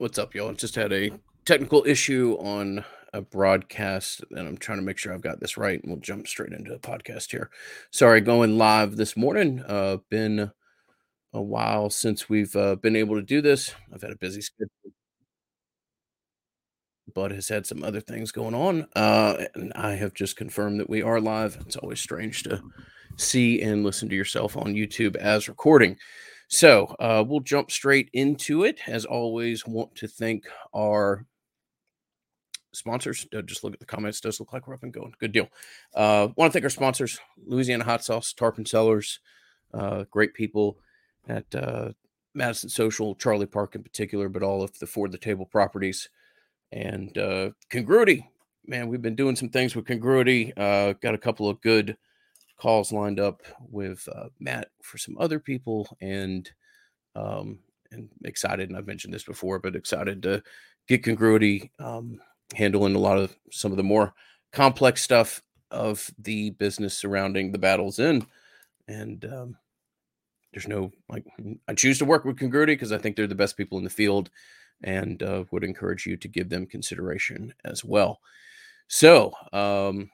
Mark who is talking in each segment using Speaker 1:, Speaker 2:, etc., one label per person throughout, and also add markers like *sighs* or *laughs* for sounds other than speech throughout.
Speaker 1: What's up, y'all? Just had a technical issue on a broadcast, and I'm trying to make sure I've got this right. And we'll jump straight into the podcast here. Sorry, going live this morning. Uh, been a while since we've uh, been able to do this. I've had a busy schedule. Bud has had some other things going on, uh, and I have just confirmed that we are live. It's always strange to see and listen to yourself on YouTube as recording. So uh, we'll jump straight into it. As always, want to thank our sponsors. Uh, just look at the comments. Does look like we're up and going. Good deal. Uh, want to thank our sponsors: Louisiana Hot Sauce, Tarpon Cellars, uh, great people at uh, Madison Social, Charlie Park in particular, but all of the For the Table properties and uh, Congruity. Man, we've been doing some things with Congruity. Uh, got a couple of good calls lined up with uh, Matt for some other people, and um, and excited. And I've mentioned this before, but excited to get congruity um, handling a lot of some of the more complex stuff of the business surrounding the Battle's End. And um, there's no like I choose to work with congruity because I think they're the best people in the field, and uh, would encourage you to give them consideration as well. So, um,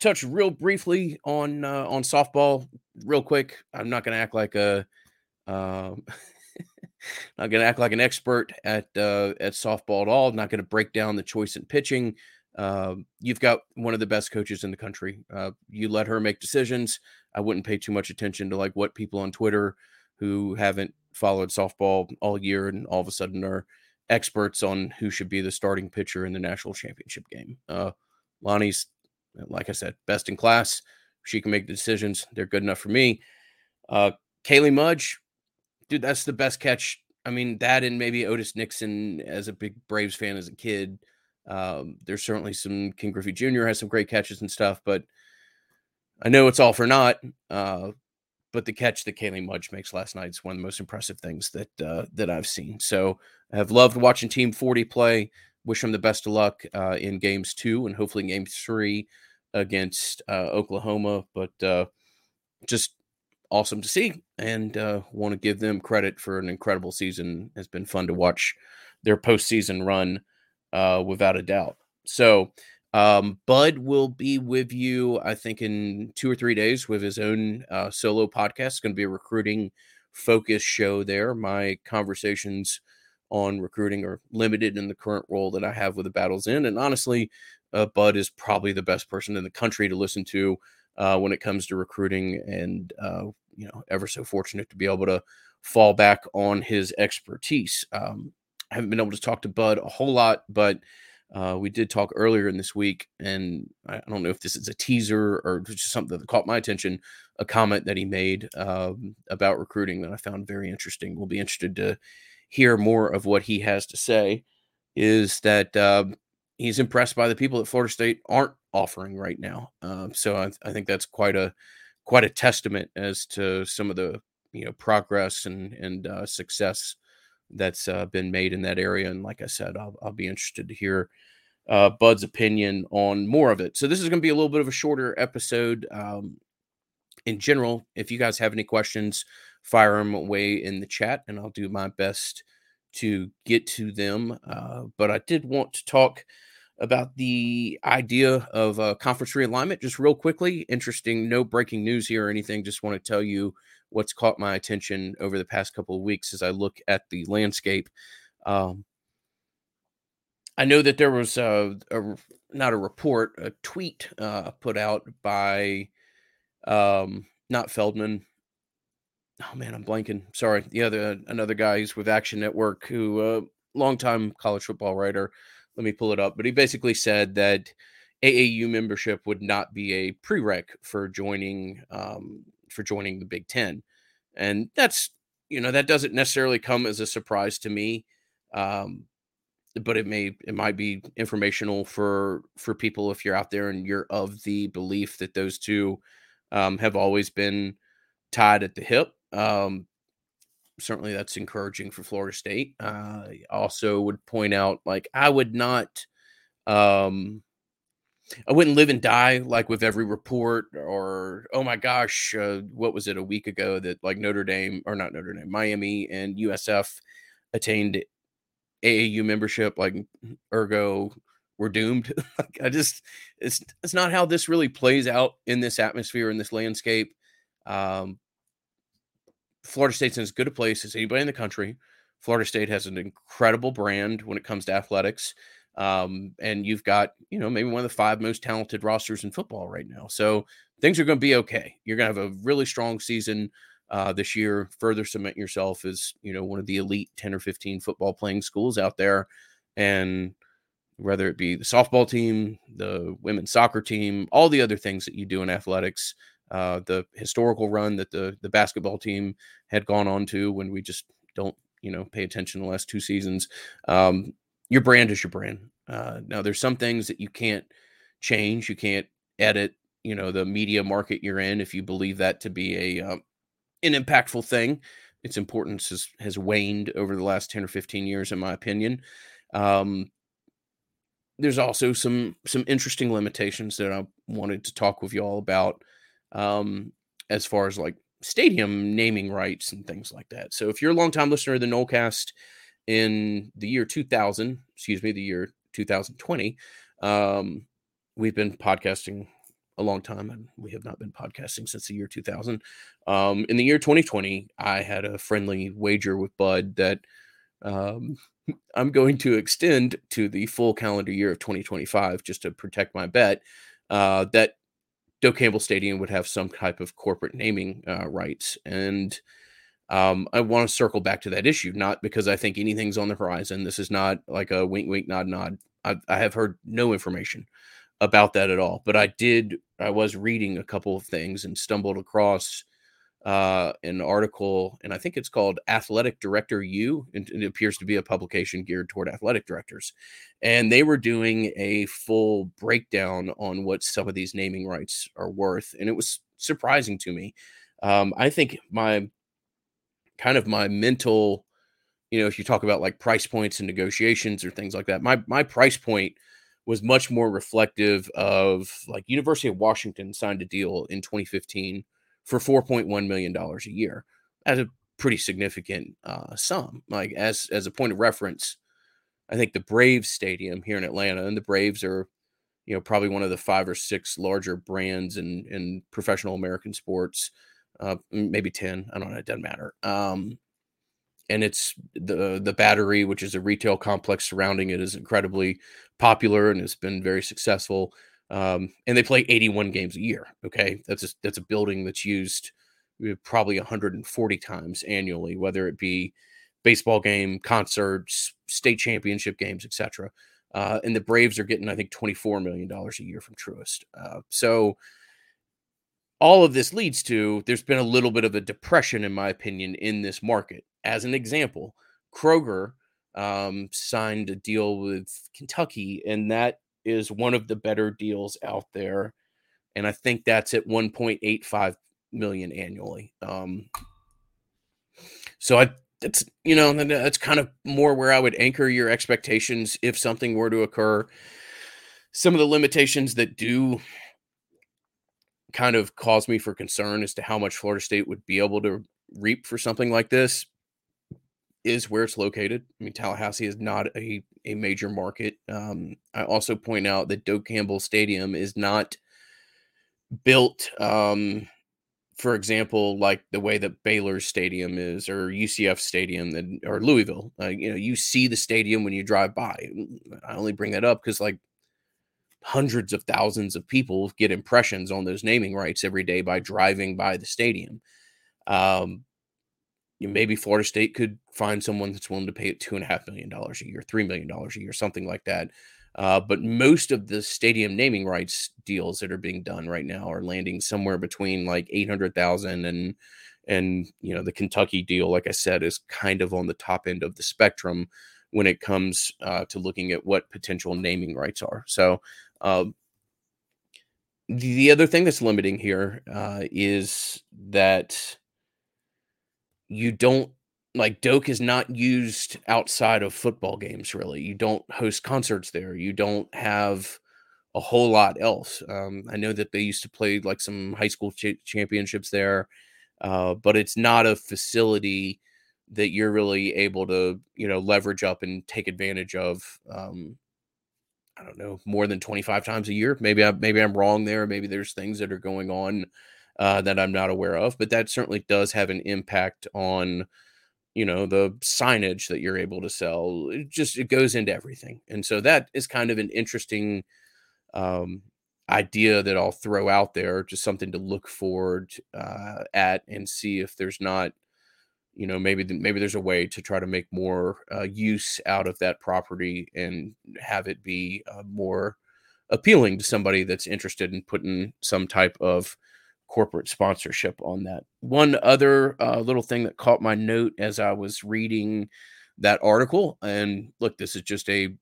Speaker 1: touch real briefly on uh, on softball, real quick. I'm not going to act like a, uh, *laughs* not going to act like an expert at uh, at softball at all. I'm not going to break down the choice in pitching. Uh, you've got one of the best coaches in the country. Uh, you let her make decisions. I wouldn't pay too much attention to like what people on Twitter who haven't followed softball all year and all of a sudden are experts on who should be the starting pitcher in the national championship game. Uh, Lonni's like I said, best in class. She can make the decisions. They're good enough for me. Uh, Kaley Mudge, dude, that's the best catch. I mean, that and maybe Otis Nixon as a big Braves fan as a kid. Um, there's certainly some Ken Griffey Jr. has some great catches and stuff, but I know it's all for naught. Uh, but the catch that Kaley Mudge makes last night is one of the most impressive things that uh, that I've seen. So I have loved watching Team 40 play wish them the best of luck uh, in games two and hopefully game three against uh, Oklahoma. But uh, just awesome to see and uh, want to give them credit for an incredible season. It's been fun to watch their postseason run uh, without a doubt. So, um, Bud will be with you, I think, in two or three days with his own uh, solo podcast. It's going to be a recruiting focus show there. My conversations on recruiting are limited in the current role that I have with the Battle's End. And honestly, uh, Bud is probably the best person in the country to listen to uh, when it comes to recruiting, and uh, you know, ever so fortunate to be able to fall back on his expertise. Um, I haven't been able to talk to Bud a whole lot, but uh, we did talk earlier in this week, and I don't know if this is a teaser or just something that caught my attention. A comment that he made um, about recruiting that I found very interesting. We'll be interested to hear more of what he has to say is that um, he's impressed by the people that Florida State aren't offering right now. Um, so I, I, think that's quite a quite a testament as to some of the you know progress and and uh, success that's uh, been made in that area. And like I said, I'll, I'll be interested to hear uh, Bud's opinion on more of it. So this is going to be a little bit of a shorter episode. Um, in general, if you guys have any questions, fire them away in the chat, and I'll do my best to get to them. Uh, but I did want to talk about the idea of a conference realignment just real quickly. Interesting, no breaking news here or anything. Just want to tell you what's caught my attention over the past couple of weeks as I look at the landscape. Um, I know that there was a, a, not a report, a tweet uh, put out by um, not Feldman, oh man, I'm blanking. Sorry, the other another guy who's with Action Network, who uh, longtime college football writer. Let me pull it up. But he basically said that AAU membership would not be a prereq for joining um, for joining the Big Ten, and that's you know that doesn't necessarily come as a surprise to me. Um, but it may it might be informational for for people if you're out there and you're of the belief that those two um, have always been tied at the hip um, certainly that's encouraging for Florida State. Uh, also would point out like I would not um I wouldn't live and die like with every report or oh my gosh, uh, what was it a week ago that like Notre Dame or not Notre Dame, Miami and USF attained AAU membership, like ergo, we're doomed. *laughs* like, I just it's it's not how this really plays out in this atmosphere in this landscape. Um, Florida State's in as good a place as anybody in the country. Florida State has an incredible brand when it comes to athletics. Um, and you've got, you know, maybe one of the five most talented rosters in football right now. So things are going to be okay. You're going to have a really strong season uh, this year. Further cement yourself as, you know, one of the elite 10 or 15 football playing schools out there. And whether it be the softball team, the women's soccer team, all the other things that you do in athletics, uh, the historical run that the the basketball team had gone on to when we just don't you know pay attention the last two seasons. Um, your brand is your brand. Uh, now there's some things that you can't change. You can't edit. You know the media market you're in. If you believe that to be a um, an impactful thing, its importance has has waned over the last ten or fifteen years, in my opinion. Um, there's also some some interesting limitations that I wanted to talk with y'all about um, as far as like stadium naming rights and things like that. So if you're a longtime listener of the Nolecast in the year 2000, excuse me, the year 2020, um, we've been podcasting a long time and we have not been podcasting since the year 2000. Um, in the year 2020, I had a friendly wager with Bud that um, *laughs* I'm going to extend to the full calendar year of 2025 just to protect my bet. Uh, that Doak Campbell Stadium would have some type of corporate naming uh, rights. And um, I want to circle back to that issue, not because I think anything's on the horizon. This is not like a wink, wink, nod, nod. I, I have heard no information about that at all. But I did, I was reading a couple of things and stumbled across uh, an article, and I think it's called Athletic Director U. And it appears to be a publication geared toward athletic directors. And they were doing a full breakdown on what some of these naming rights are worth. And it was surprising to me. Um, I think my kind of my mental, you know, if you talk about like price points and negotiations or things like that, my my price point was much more reflective of like University of Washington signed a deal in 2015 for $4.1 million a year. That's a pretty significant uh, sum. Like as as a point of reference, I think the Braves Stadium here in Atlanta, and the Braves are, you know, probably one of the five or six larger brands in in professional American sports. Uh, maybe ten. I don't know. It doesn't matter. Um, and it's the the battery, which is a retail complex surrounding it, is incredibly popular and has been very successful. Um, and they play 81 games a year. Okay, that's a, that's a building that's used uh, probably 140 times annually, whether it be baseball game, concerts, state championship games, etc. Uh, and the Braves are getting, I think, 24 million dollars a year from Truist. Uh, so all of this leads to there's been a little bit of a depression, in my opinion, in this market. As an example, Kroger um, signed a deal with Kentucky, and that is one of the better deals out there, and I think that's at 1.85 million annually. Um, so I that's you know that's kind of more where I would anchor your expectations if something were to occur. Some of the limitations that do kind of cause me for concern as to how much Florida State would be able to reap for something like this is where it's located. I mean, Tallahassee is not a, a major market. Um, I also point out that Doak Campbell Stadium is not built, um, for example, like the way that Baylor Stadium is, or UCF Stadium, and, or Louisville. Uh, you know, you see the stadium when you drive by. I only bring that up because, like, hundreds of thousands of people get impressions on those naming rights every day by driving by the stadium. Um, maybe Florida State could find someone that's willing to pay it two and a half million dollars a year, three million dollars a year, something like that. Uh, but most of the stadium naming rights deals that are being done right now are landing somewhere between like eight hundred thousand and and and you know the Kentucky deal, like I said, is kind of on the top end of the spectrum when it comes uh, to looking at what potential naming rights are. So. Uh, the other thing that's limiting here uh, is that you don't like Doak is not used outside of football games really. You don't host concerts there. You don't have a whole lot else. Um, I know that they used to play like some high school ch- championships there, uh, but it's not a facility that you're really able to, you know, leverage up and take advantage of. Um, I don't know, more than 25 times a year. Maybe I maybe I'm wrong there. Maybe there's things that are going on uh, that I'm not aware of, but that certainly does have an impact on, you know, the signage that you're able to sell. It just it goes into everything, and so that is kind of an interesting um, idea that I'll throw out there, just something to look forward uh, at and see if there's not you know maybe maybe there's a way to try to make more uh, use out of that property and have it be uh, more appealing to somebody that's interested in putting some type of corporate sponsorship on that one other uh, little thing that caught my note as i was reading that article and look this is just a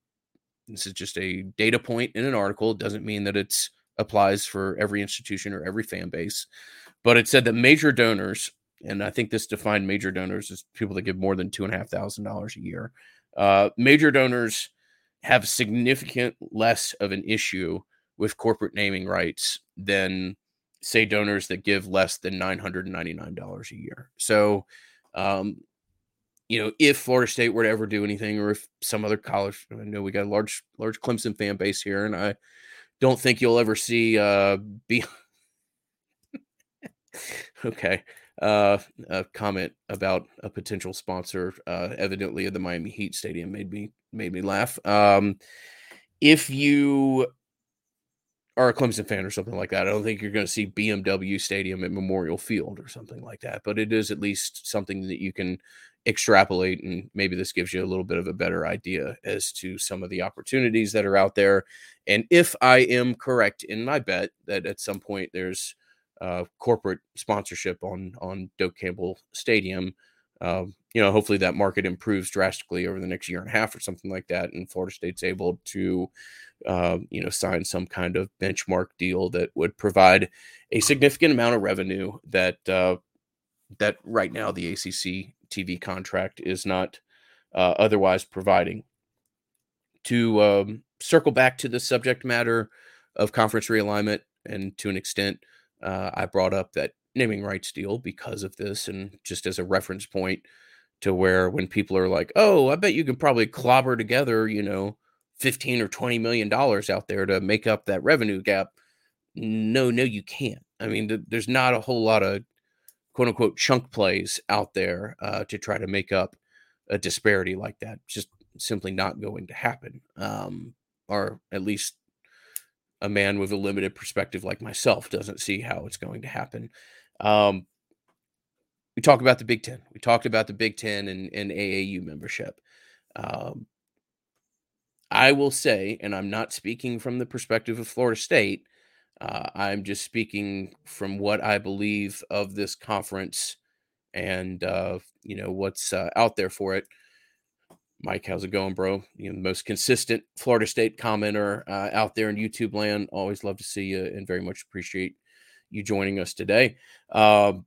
Speaker 1: this is just a data point in an article it doesn't mean that it's applies for every institution or every fan base but it said that major donors and I think this defined major donors as people that give more than two and a half thousand dollars a year. Uh, major donors have significant less of an issue with corporate naming rights than say donors that give less than $999 a year. So, um, you know, if Florida State were to ever do anything, or if some other college, I know we got a large, large Clemson fan base here, and I don't think you'll ever see uh, be *laughs* okay uh, a comment about a potential sponsor, uh, evidently at the Miami Heat Stadium, made me made me laugh. Um, if you are a Clemson fan or something like that, I don't think you're going to see BMW Stadium at Memorial Field or something like that. But it is at least something that you can extrapolate, and maybe this gives you a little bit of a better idea as to some of the opportunities that are out there. And if I am correct in my bet that at some point there's uh, corporate sponsorship on on Doak Campbell Stadium. Uh, you know, hopefully that market improves drastically over the next year and a half or something like that, and Florida State's able to, uh, you know, sign some kind of benchmark deal that would provide a significant amount of revenue that uh, that right now the ACC TV contract is not uh, otherwise providing. To um, circle back to the subject matter of conference realignment, and to an extent, uh, I brought up that naming rights deal because of this, and just as a reference point to where when people are like, "Oh, I bet you can probably clobber together," you know, fifteen or twenty million dollars out there to make up that revenue gap. No, no, you can't. I mean, th- there's not a whole lot of quote unquote chunk plays out there uh, to try to make up a disparity like that. It's just simply not going to happen, um, or at least a man with a limited perspective like myself doesn't see how it's going to happen. Um, we talked about the Big Ten. We talked about the Big Ten and, and AAU membership. Um, I will say, and I'm not speaking from the perspective of Florida State, uh, I'm just speaking from what I believe of this conference and uh, you know what's uh, out there for it. Mike, how's it going, bro? You know, the most consistent Florida State commenter uh, out there in YouTube land. Always love to see you and very much appreciate you joining us today. Um,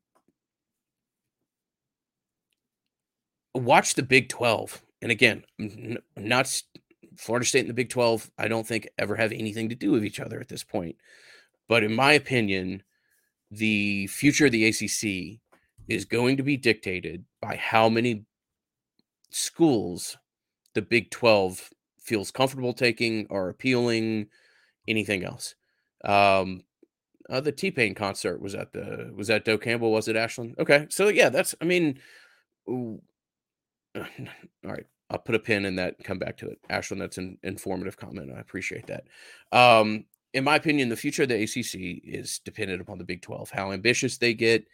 Speaker 1: watch the Big 12. And again, not Florida State and the Big 12, I don't think ever have anything to do with each other at this point. But in my opinion, the future of the ACC is going to be dictated by how many schools the Big 12 feels comfortable taking or appealing, anything else. Um, uh, the T Pain concert was at the was at Doak Campbell. Was it Ashland? Okay, so yeah, that's. I mean, ooh, *sighs* all right. I'll put a pin in that and come back to it. Ashland, that's an informative comment. I appreciate that. Um, in my opinion, the future of the ACC is dependent upon the Big 12, how ambitious they get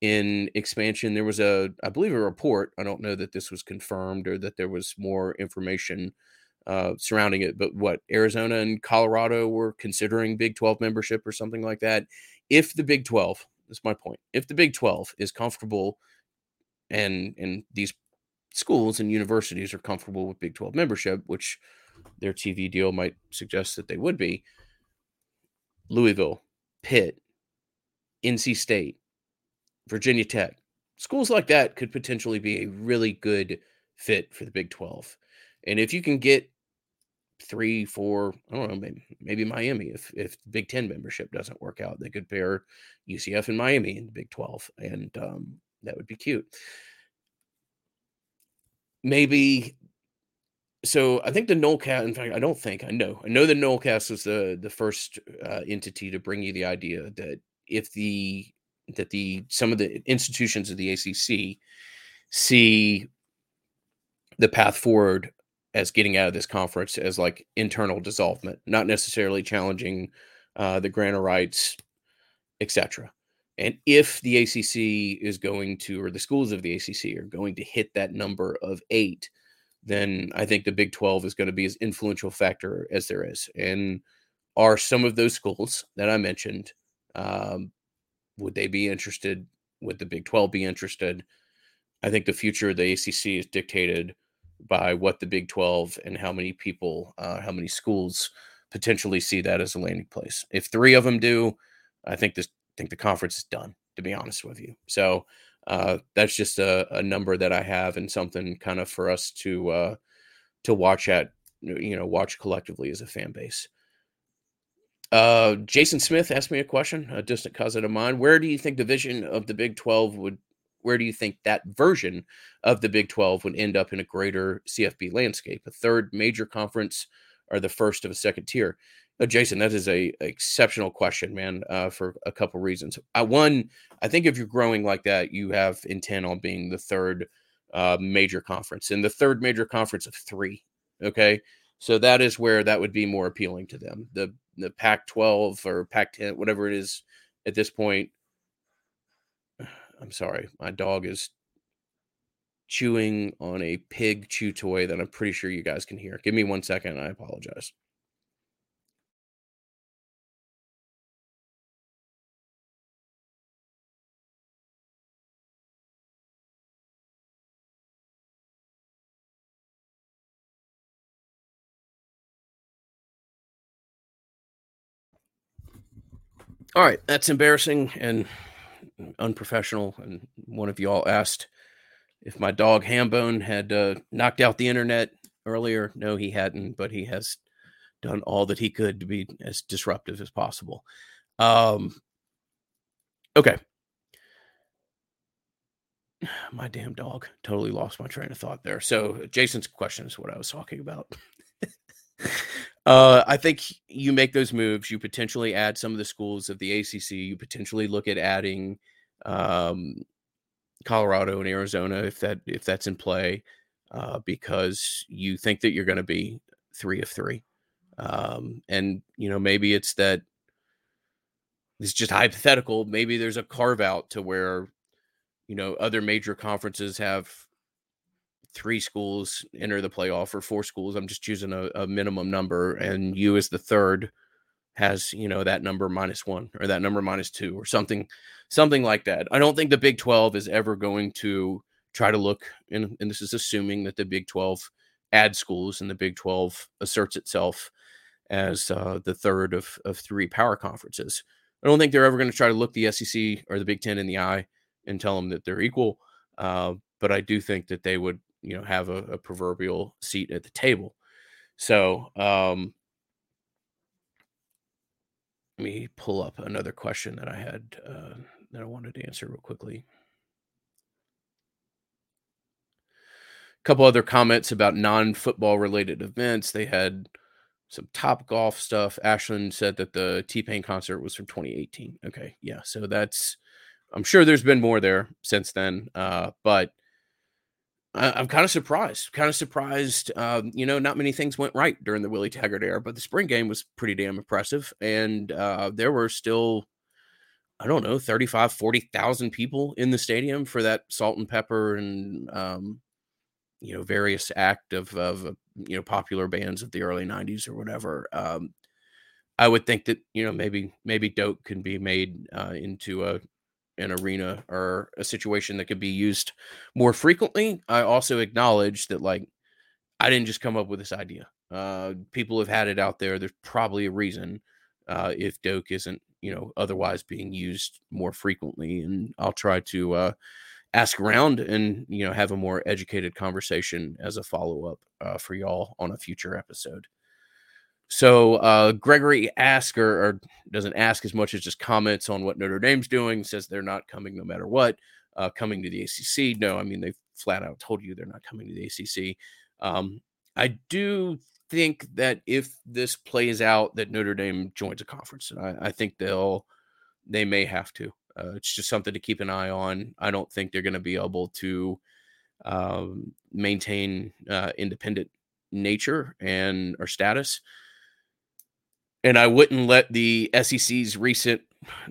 Speaker 1: in expansion. There was a, I believe, a report. I don't know that this was confirmed or that there was more information uh, surrounding it, but what Arizona and Colorado were considering Big 12 membership or something like that. If the Big 12, that's my point, if the Big 12 is comfortable and and these schools and universities are comfortable with Big 12 membership, which their TV deal might suggest that they would be, Louisville, Pitt, NC State, Virginia Tech, schools like that could potentially be a really good fit for the Big 12. And if you can get three, four, I don't know, maybe, maybe Miami, if if Big Ten membership doesn't work out, they could pair UCF and Miami in the Big 12, and um, that would be cute. Maybe so I think the Nolecast. In fact, I don't think I know. I know the Nolecast was the the first uh, entity to bring you the idea that if the that the some of the institutions of the ACC see the path forward as getting out of this conference as like internal dissolvement, not necessarily challenging uh, the grant of rights, etc. And if the ACC is going to, or the schools of the ACC are going to hit that number of eight, then I think the Big 12 is going to be as influential factor as there is. And are some of those schools that I mentioned, um, would they be interested? Would the Big 12 be interested? I think the future of the ACC is dictated by what the Big 12 and how many people, uh, how many schools potentially see that as a landing place. If three of them do, I think this think the conference is done, to be honest with you. So uh, that's just a, a, number that I have and something kind of for us to uh, to watch at, you know, watch collectively as a fan base. Uh, Jason Smith asked me a question, a distant cousin of mine. Where do you think the vision of the Big 12 would, where do you think that version of the Big 12 would end up in a greater CFB landscape? A third major conference or the first of a second tier? Uh, Jason, that is a, exceptional question, man, uh, for a couple reasons. Uh, one, I think if you're growing like that, you have intent on being the third uh, major conference and the third major conference of three. Okay, so that is where that would be more appealing to them. The the Pac-12 or Pac-10, whatever it is at this point. *sighs* I'm sorry, my dog is chewing on a pig chew toy that I'm pretty sure you guys can hear. Give me one second. I apologize. All right, that's embarrassing and unprofessional. And one of y'all asked if my dog Hambone had uh, knocked out the internet earlier. No, he hadn't, but he has done all that he could to be as disruptive as possible. Um, okay. *sighs* My damn dog totally lost my train of thought there. So, Jason's question is what I was talking about. *laughs* Uh, I think you make those moves. You potentially add some of the schools of the ACC. You potentially look at adding um, Colorado and Arizona if that if that's in play, uh, because you think that you're going to be three of three, um, and you know maybe it's that it's just hypothetical. Maybe there's a carve out to where you know other major conferences have three schools enter the playoff or four schools i'm just choosing a, a, minimum number and you as the third has you know that number minus one or that number minus two or something something like that. I don't think the big 12 is ever going to try to look and, and this is assuming that the big 12 add schools and the big 12 asserts itself as uh, the third of, of three power conferences. I don't think they're ever going to try to look the sec or the big 10 in the eye and tell them that they're equal uh, but i do think that they would you know have a, a proverbial seat at the table. So um, let me pull up another question that I had uh, that I wanted to answer real quickly. A couple other comments about non-football related events. They had some top golf stuff. Ashland said that the T Pain concert was from 2018. Okay, yeah, so that's. I'm sure there's been more there since then, uh, but I, am kind of surprised. Kind of surprised. Um, you know, not many things went right during the Willie Taggart era, but the spring game was pretty damn impressive. And uh, there were still, I don't know, 35, 40,000 people in the stadium for that Salt-N-Pepa and, um, you know, various act of, of, uh, you know, popular bands of the early 90s or whatever. Um, I would think that, you know, maybe, maybe Doak can be made uh, into a, an arena or a situation that could be used more frequently. I also acknowledge that like I didn't just come up with this idea. Uh, people have had it out there. There's probably a reason uh, if Doak isn't, you know, otherwise being used more frequently. And I'll try to uh, ask around and you know have a more educated conversation as a follow up uh, for y'all on a future episode. So uh, Gregory asks or, or, doesn't ask as much as just comments on what Notre Dame's doing. Says they're not coming no matter what. Uh, coming to the ACC, no. I mean they've flat out told you they're not coming to the ACC. Um, I do think that if this plays out, that Notre Dame joins a conference, and I, I think they'll they may have to. Uh, it's just something to keep an eye on. I don't think they're going to be able to um, maintain uh, independent nature and or status. And I wouldn't let the SEC's recent,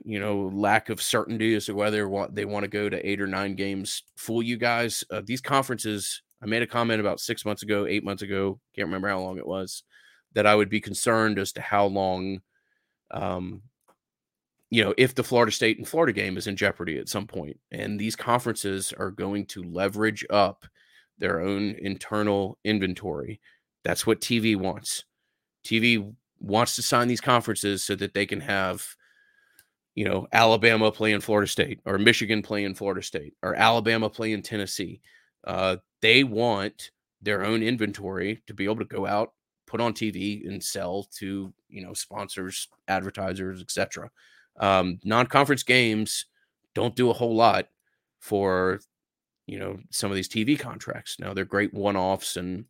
Speaker 1: you know, lack of certainty as to whether they want to go to eight or nine games fool you guys. Uh, these conferences, I made a comment about six months ago, eight months ago, can't remember how long it was, that I would be concerned as to how long um, you know, if the Florida State and Florida game is in jeopardy at some point, and these conferences are going to leverage up their own internal inventory. That's what TV wants. TV wants to sign these conferences so that they can have, you know, Alabama playing Florida State or Michigan playing Florida State or Alabama playing Tennessee. Uh, they want their own inventory to be able to go out, put on TV, and sell to you know sponsors, advertisers, etc um, non-conference games don't do a whole lot for you know some of these TV contracts. Now they're great one-offs, and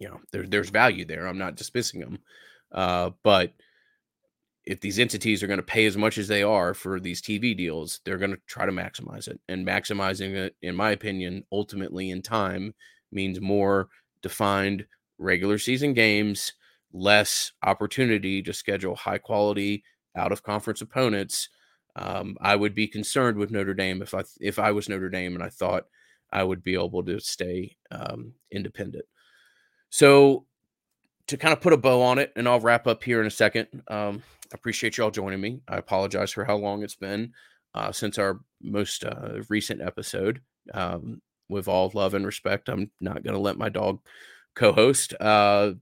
Speaker 1: you know there, there's value there. I'm not dismissing them, uh, but if these entities are going to pay as much as they are for these TV deals, they're going to try to maximize it. And maximizing it, in my opinion, ultimately in time means more defined regular season games, less opportunity to schedule high quality out of conference opponents, um, I would be concerned with Notre Dame if I if I was Notre Dame and I thought I would be able to stay um, independent. So to kind of put a bow on it, and I'll wrap up here in a second. Um, I appreciate y'all joining me. I apologize for how long it's been uh, since our most uh, recent episode. Um, with all love and respect, I'm not going to let my dog co-host. Uh,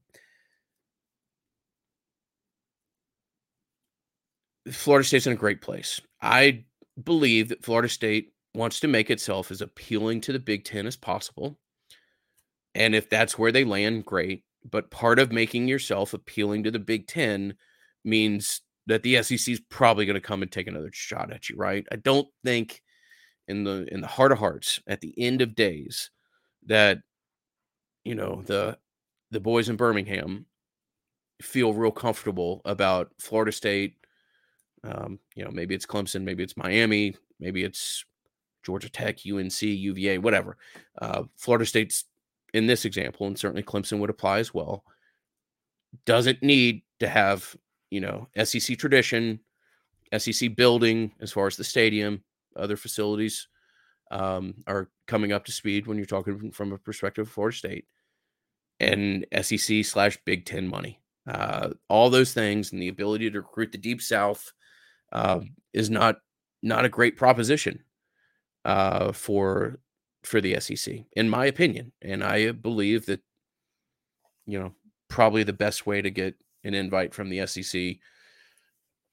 Speaker 1: Florida State's in a great place. I believe that Florida State wants to make itself as appealing to the Big Ten as possible. And if that's where they land, great. But part of making yourself appealing to the Big Ten means that the SEC is probably going to come and take another shot at you, right? I don't think in the in the heart of hearts, at the end of days, that you know the the boys in Birmingham feel real comfortable about Florida State um, you know, maybe it's Clemson, maybe it's Miami, maybe it's Georgia Tech, UNC, UVA, whatever. Uh, Florida State's in this example, and certainly Clemson would apply as well. Doesn't need to have, you know, SEC tradition, SEC building as far as the stadium, other facilities um, are coming up to speed when you're talking from a perspective of Florida State and SEC slash Big Ten money. Uh, all those things and the ability to recruit the Deep South uh, is not not a great proposition uh, for for the SEC, in my opinion. And I believe that you know probably the best way to get an invite from the SEC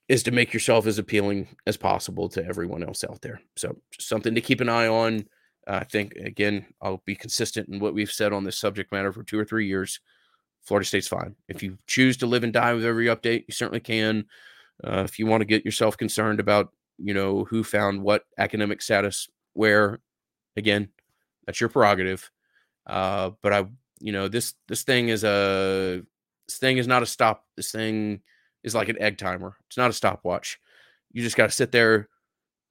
Speaker 1: is to make yourself as appealing as possible to everyone else out there. So something to keep an eye on. I think again, I'll be consistent in what we've said on this subject matter for two or three years. Florida State's fine. If you choose to live and die with every update, you certainly can. Uh, if you want to get yourself concerned about, you know, who found what academic status where, again, that's your prerogative. Uh, but I, you know, this this thing is a this thing is not a stop. This thing is like an egg timer. It's not a stopwatch. You just got to sit there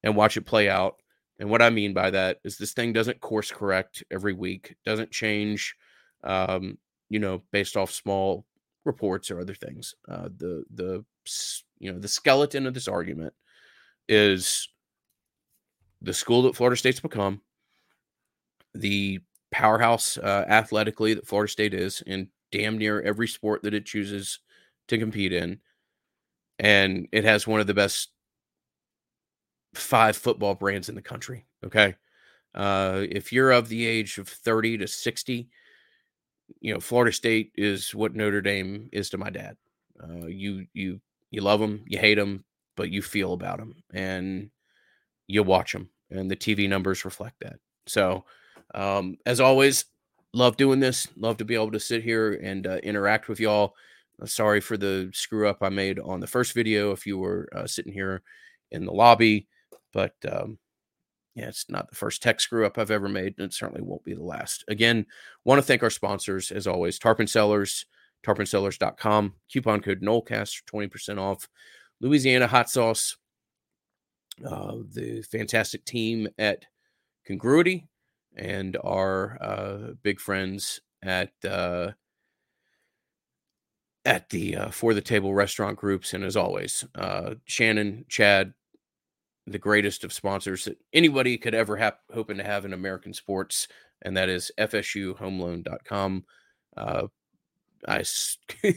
Speaker 1: and watch it play out. And what I mean by that is this thing doesn't course correct every week, doesn't change, um, you know, based off small reports or other things. Uh, the the you know the skeleton of this argument is the school that Florida State's become, the powerhouse uh, athletically that Florida State is in damn near every sport that it chooses to compete in, and it has one of the best five football brands in the country. Okay. Uh, if you're of the age of 30 to 60, you know, Florida State is what Notre Dame is to my dad. Uh, you you you love them, you hate them, but you feel about them, and you watch them, and the TV numbers reflect that. So, um, as always, love doing this. Love to be able to sit here and uh, interact with y'all. Uh, sorry for the screw up I made on the first video. If you were uh, sitting here in the lobby, but um, yeah, it's not the first tech screw up I've ever made, and it certainly won't be the last. Again, want to thank our sponsors as always Tarpon Cellars, tarponcellars.com, coupon code NOLECAST for 20% off, Louisiana Hot Sauce, uh, the fantastic team at Congruity, and our uh, big friends at uh, at the uh, for the table restaurant groups, and as always, uh, Shannon, Chad, the greatest of sponsors that anybody could ever have hoping to have in American sports, and that is FSUHomeloan.com. Uh, I *laughs*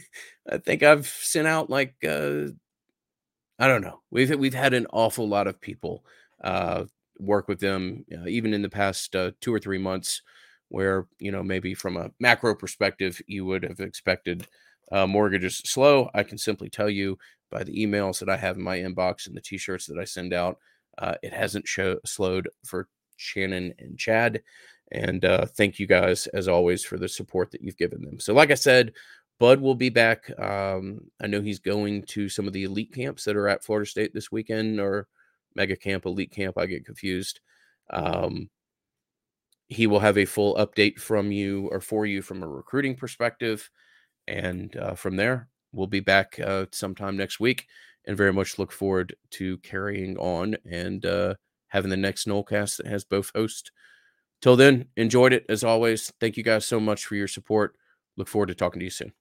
Speaker 1: I think I've sent out like uh, I don't know. We've we've had an awful lot of people uh, work with them, uh, even in the past uh, two or three months, where you know maybe from a macro perspective you would have expected uh, mortgages slow. I can simply tell you by the emails that I have in my inbox and the t-shirts that I send out. Uh, it hasn't show, slowed for Shannon and Chad. And uh, thank you guys, as always, for the support that you've given them. So, like I said, Bud will be back. Um, I know he's going to some of the elite camps that are at Florida State this weekend, or mega camp, elite camp. I get confused. Um, he will have a full update from you or for you from a recruiting perspective. And uh, from there, we'll be back uh, sometime next week and very much look forward to carrying on and uh, having the next Nolecast that has both hosts. Till then, enjoyed it as always. Thank you guys so much for your support. Look forward to talking to you soon.